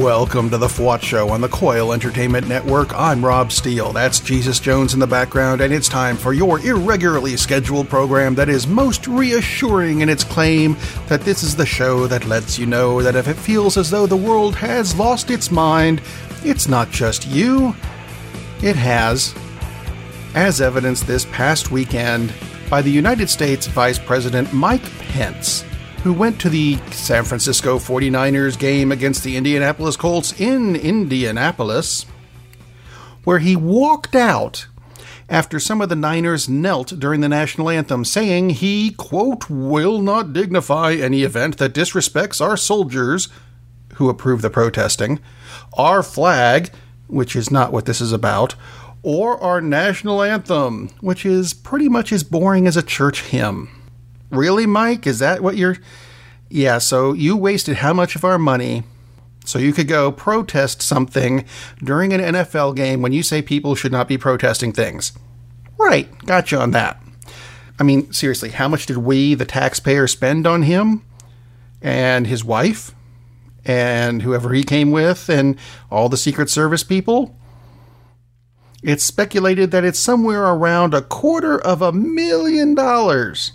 Welcome to the FWOT Show on the Coil Entertainment Network. I'm Rob Steele. That's Jesus Jones in the background, and it's time for your irregularly scheduled program that is most reassuring in its claim that this is the show that lets you know that if it feels as though the world has lost its mind, it's not just you, it has. As evidenced this past weekend by the United States Vice President Mike Pence who went to the San Francisco 49ers game against the Indianapolis Colts in Indianapolis, where he walked out after some of the Niners knelt during the national anthem, saying he, quote, will not dignify any event that disrespects our soldiers, who approve the protesting, our flag, which is not what this is about, or our national anthem, which is pretty much as boring as a church hymn. Really, Mike? Is that what you're. Yeah, so you wasted how much of our money so you could go protest something during an NFL game when you say people should not be protesting things? Right, got you on that. I mean, seriously, how much did we, the taxpayer, spend on him and his wife and whoever he came with and all the Secret Service people? It's speculated that it's somewhere around a quarter of a million dollars.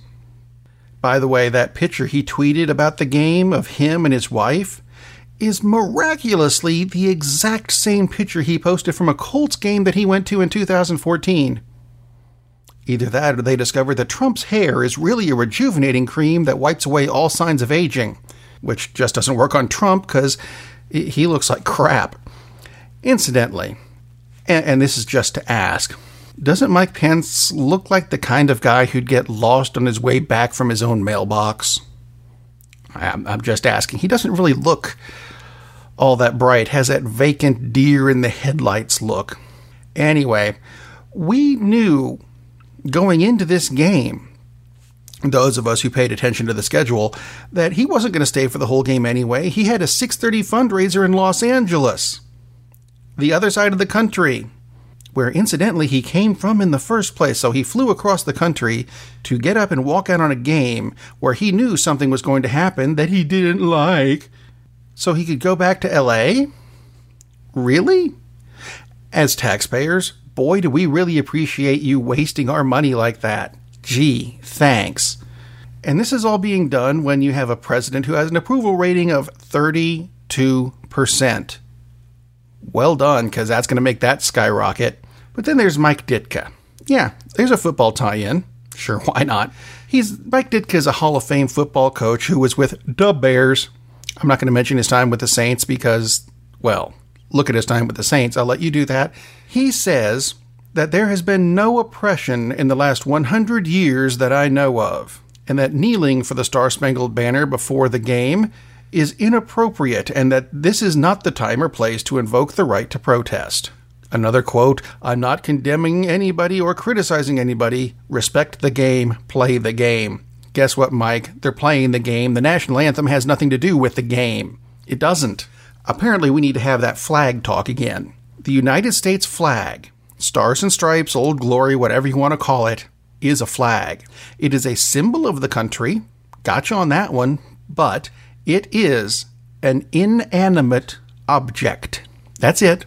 By the way, that picture he tweeted about the game of him and his wife is miraculously the exact same picture he posted from a Colts game that he went to in 2014. Either that or they discovered that Trump's hair is really a rejuvenating cream that wipes away all signs of aging, which just doesn't work on Trump because he looks like crap. Incidentally, and, and this is just to ask, doesn't Mike Pence look like the kind of guy who'd get lost on his way back from his own mailbox? I'm, I'm just asking. He doesn't really look all that bright, has that vacant deer in the headlights look. Anyway, we knew going into this game, those of us who paid attention to the schedule, that he wasn't going to stay for the whole game anyway. He had a 6:30 fundraiser in Los Angeles, the other side of the country where incidentally he came from in the first place. So he flew across the country to get up and walk out on a game where he knew something was going to happen that he didn't like. So he could go back to LA? Really? As taxpayers, boy, do we really appreciate you wasting our money like that. Gee, thanks. And this is all being done when you have a president who has an approval rating of 32%. Well done, because that's going to make that skyrocket. But then there's Mike Ditka. Yeah, there's a football tie in. Sure, why not? He's Mike Ditka is a Hall of Fame football coach who was with the Bears. I'm not going to mention his time with the Saints because, well, look at his time with the Saints. I'll let you do that. He says that there has been no oppression in the last 100 years that I know of, and that kneeling for the Star Spangled Banner before the game is inappropriate, and that this is not the time or place to invoke the right to protest. Another quote I'm not condemning anybody or criticizing anybody. Respect the game, play the game. Guess what, Mike? They're playing the game. The national anthem has nothing to do with the game. It doesn't. Apparently, we need to have that flag talk again. The United States flag, stars and stripes, old glory, whatever you want to call it, is a flag. It is a symbol of the country. Gotcha on that one. But it is an inanimate object. That's it.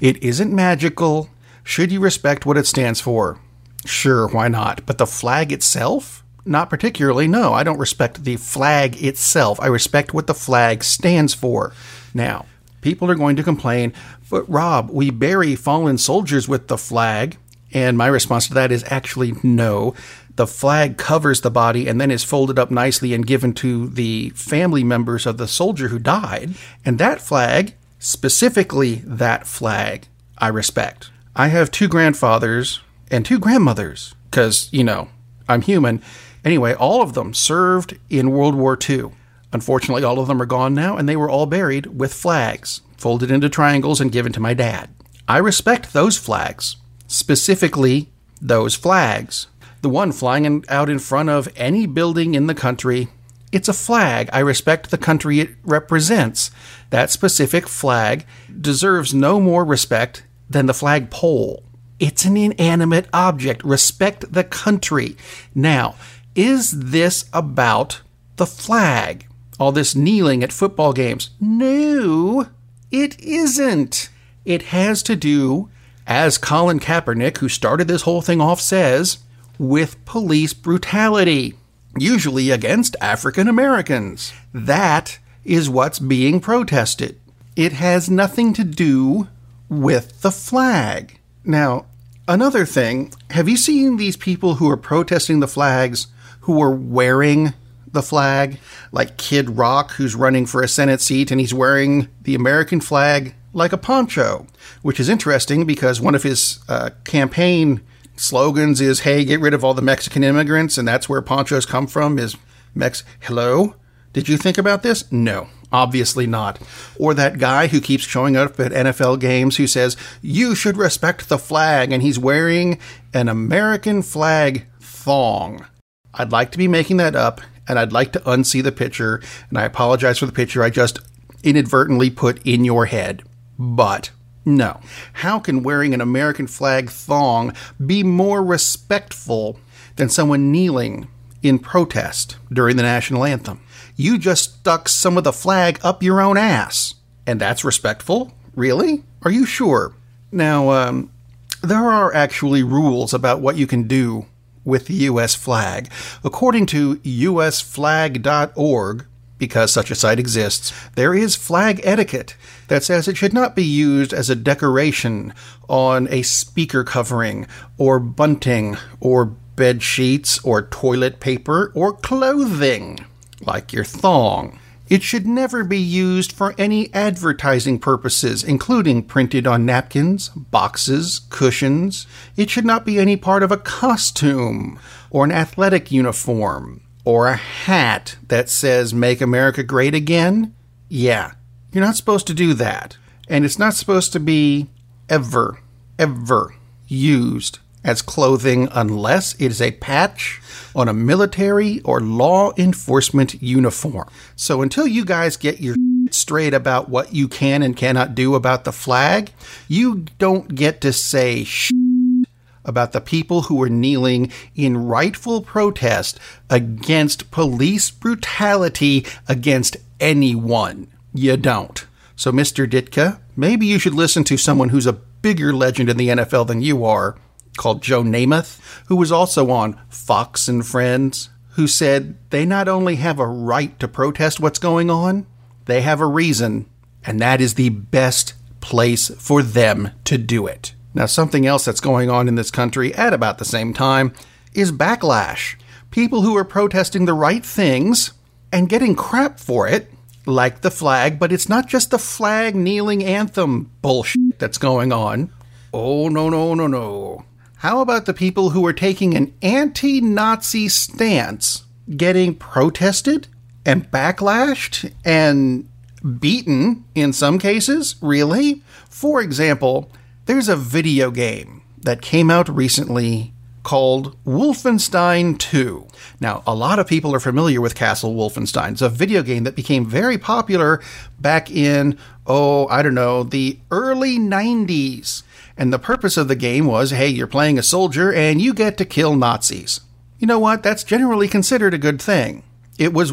It isn't magical. Should you respect what it stands for? Sure, why not? But the flag itself? Not particularly, no. I don't respect the flag itself. I respect what the flag stands for. Now, people are going to complain, but Rob, we bury fallen soldiers with the flag. And my response to that is actually no. The flag covers the body and then is folded up nicely and given to the family members of the soldier who died. And that flag specifically that flag, I respect. I have two grandfathers and two grandmothers because, you know, I'm human. Anyway, all of them served in World War II. Unfortunately, all of them are gone now, and they were all buried with flags, folded into triangles and given to my dad. I respect those flags, specifically those flags. The one flying out in front of any building in the country it's a flag. I respect the country it represents. That specific flag deserves no more respect than the flagpole. It's an inanimate object. Respect the country. Now, is this about the flag? All this kneeling at football games? No. It isn't. It has to do, as Colin Kaepernick, who started this whole thing off, says, with police brutality, usually against African Americans. That is what's being protested. It has nothing to do with the flag. Now, another thing have you seen these people who are protesting the flags who are wearing the flag? Like Kid Rock, who's running for a Senate seat and he's wearing the American flag like a poncho, which is interesting because one of his uh, campaign slogans is hey get rid of all the mexican immigrants and that's where ponchos come from is mex hello? Did you think about this? No obviously not. Or that guy who keeps showing up at nfl games who says you should respect the flag and he's wearing an american flag thong. I'd like to be making that up and i'd like to unsee the picture and i apologize for the picture i just inadvertently put in your head. But no. How can wearing an American flag thong be more respectful than someone kneeling in protest during the national anthem? You just stuck some of the flag up your own ass. And that's respectful? Really? Are you sure? Now, um, there are actually rules about what you can do with the U.S. flag. According to usflag.org, because such a site exists, there is flag etiquette that says it should not be used as a decoration on a speaker covering, or bunting, or bed sheets, or toilet paper, or clothing, like your thong. It should never be used for any advertising purposes, including printed on napkins, boxes, cushions. It should not be any part of a costume or an athletic uniform or a hat that says Make America Great Again, yeah, you're not supposed to do that. And it's not supposed to be ever, ever used as clothing unless it is a patch on a military or law enforcement uniform. So until you guys get your straight about what you can and cannot do about the flag, you don't get to say about the people who were kneeling in rightful protest against police brutality against anyone. You don't. So, Mr. Ditka, maybe you should listen to someone who's a bigger legend in the NFL than you are, called Joe Namath, who was also on Fox and Friends, who said they not only have a right to protest what's going on, they have a reason, and that is the best place for them to do it. Now, something else that's going on in this country at about the same time is backlash. People who are protesting the right things and getting crap for it, like the flag, but it's not just the flag kneeling anthem bullshit that's going on. Oh, no, no, no, no. How about the people who are taking an anti Nazi stance getting protested and backlashed and beaten in some cases? Really? For example, there's a video game that came out recently called Wolfenstein 2. Now, a lot of people are familiar with Castle Wolfenstein. It's a video game that became very popular back in, oh, I don't know, the early 90s. And the purpose of the game was hey, you're playing a soldier and you get to kill Nazis. You know what? That's generally considered a good thing. It was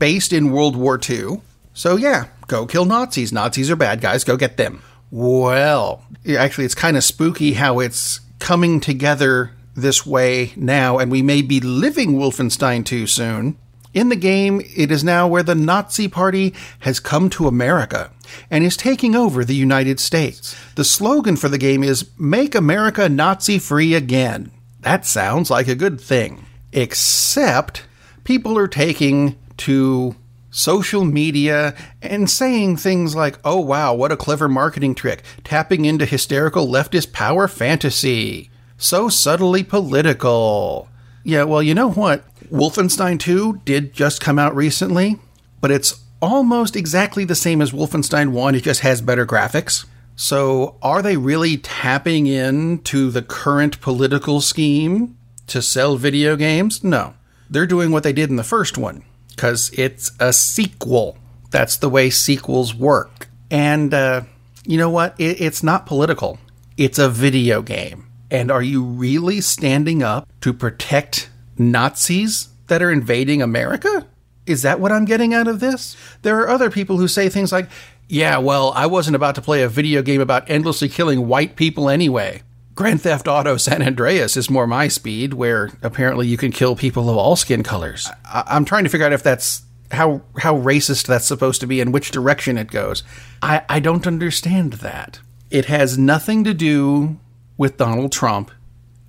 based in World War II. So, yeah, go kill Nazis. Nazis are bad guys. Go get them. Well, actually, it's kind of spooky how it's coming together this way now, and we may be living Wolfenstein 2 soon. In the game, it is now where the Nazi Party has come to America and is taking over the United States. The slogan for the game is Make America Nazi Free Again. That sounds like a good thing. Except people are taking to social media and saying things like, oh wow, what a clever marketing trick, tapping into hysterical leftist power fantasy. So subtly political. Yeah, well, you know what? Wolfenstein 2 did just come out recently, but it's almost exactly the same as Wolfenstein 1, it just has better graphics. So, are they really tapping into the current political scheme to sell video games? No. They're doing what they did in the first one because it's a sequel. That's the way sequels work. And uh, you know what? It, it's not political, it's a video game. And are you really standing up to protect Nazis that are invading America? Is that what I'm getting out of this? There are other people who say things like, Yeah, well, I wasn't about to play a video game about endlessly killing white people anyway. Grand Theft Auto San Andreas is more my speed, where apparently you can kill people of all skin colors. I- I'm trying to figure out if that's how how racist that's supposed to be and which direction it goes. I, I don't understand that. It has nothing to do with Donald Trump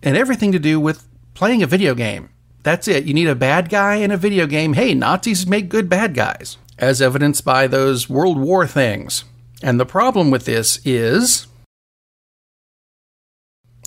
and everything to do with playing a video game. That's it. You need a bad guy in a video game. Hey, Nazis make good bad guys as evidenced by those World War things. And the problem with this is.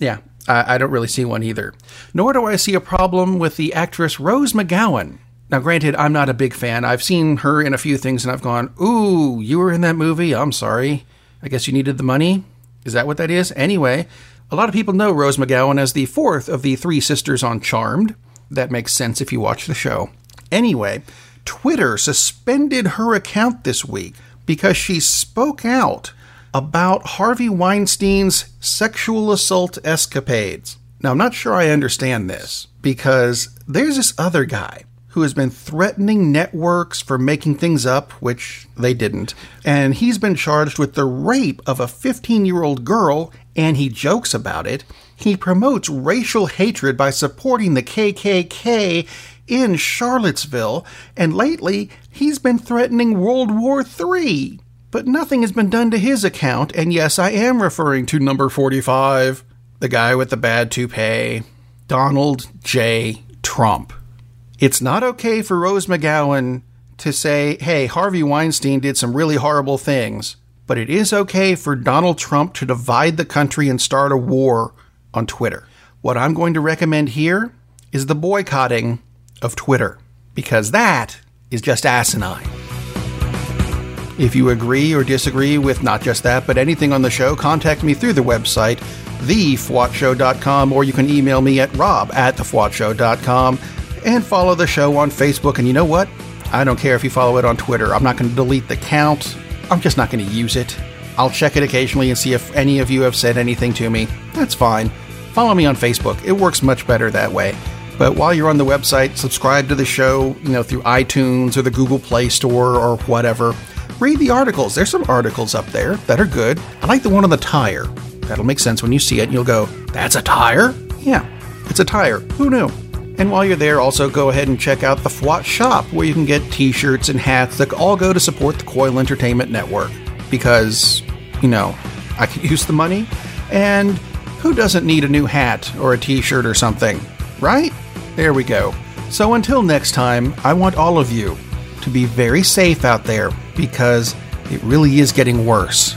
Yeah, I, I, don't really see one either. Nor do I see a problem with the actress Rose McGowan. Now, granted, I'm not a big fan. I've seen her in a few things and I've gone, Ooh, you were in that movie? I'm sorry. I guess you needed the money? Is that what that is? Anyway, a lot of people know Rose McGowan as the fourth of the three sisters on Charmed. That makes sense if you watch the show. Anyway, Twitter suspended her account this week because she spoke out about Harvey Weinstein's sexual assault escapades. Now, I'm not sure I understand this because there's this other guy who has been threatening networks for making things up, which they didn't, and he's been charged with the rape of a 15 year old girl, and he jokes about it. He promotes racial hatred by supporting the KKK in Charlottesville, and lately he's been threatening World War III. But nothing has been done to his account, and yes, I am referring to number 45, the guy with the bad toupee, Donald J. Trump. It's not okay for Rose McGowan to say, hey, Harvey Weinstein did some really horrible things, but it is okay for Donald Trump to divide the country and start a war on Twitter. What I'm going to recommend here is the boycotting of Twitter, because that is just asinine. If you agree or disagree with not just that, but anything on the show, contact me through the website, thefwotshow.com, or you can email me at rob at thefwotshow.com and follow the show on Facebook. And you know what? I don't care if you follow it on Twitter. I'm not going to delete the count. I'm just not going to use it. I'll check it occasionally and see if any of you have said anything to me. That's fine. Follow me on Facebook. It works much better that way. But while you're on the website, subscribe to the show, you know, through iTunes or the Google Play Store or whatever. Read the articles. There's some articles up there that are good. I like the one on the tire. That'll make sense when you see it and you'll go, "That's a tire?" Yeah, it's a tire. Who knew? And while you're there, also go ahead and check out the FWOT shop, where you can get t-shirts and hats that all go to support the Coil Entertainment Network. Because, you know, I could use the money, and who doesn't need a new hat or a t-shirt or something, right? There we go. So until next time, I want all of you to be very safe out there because it really is getting worse.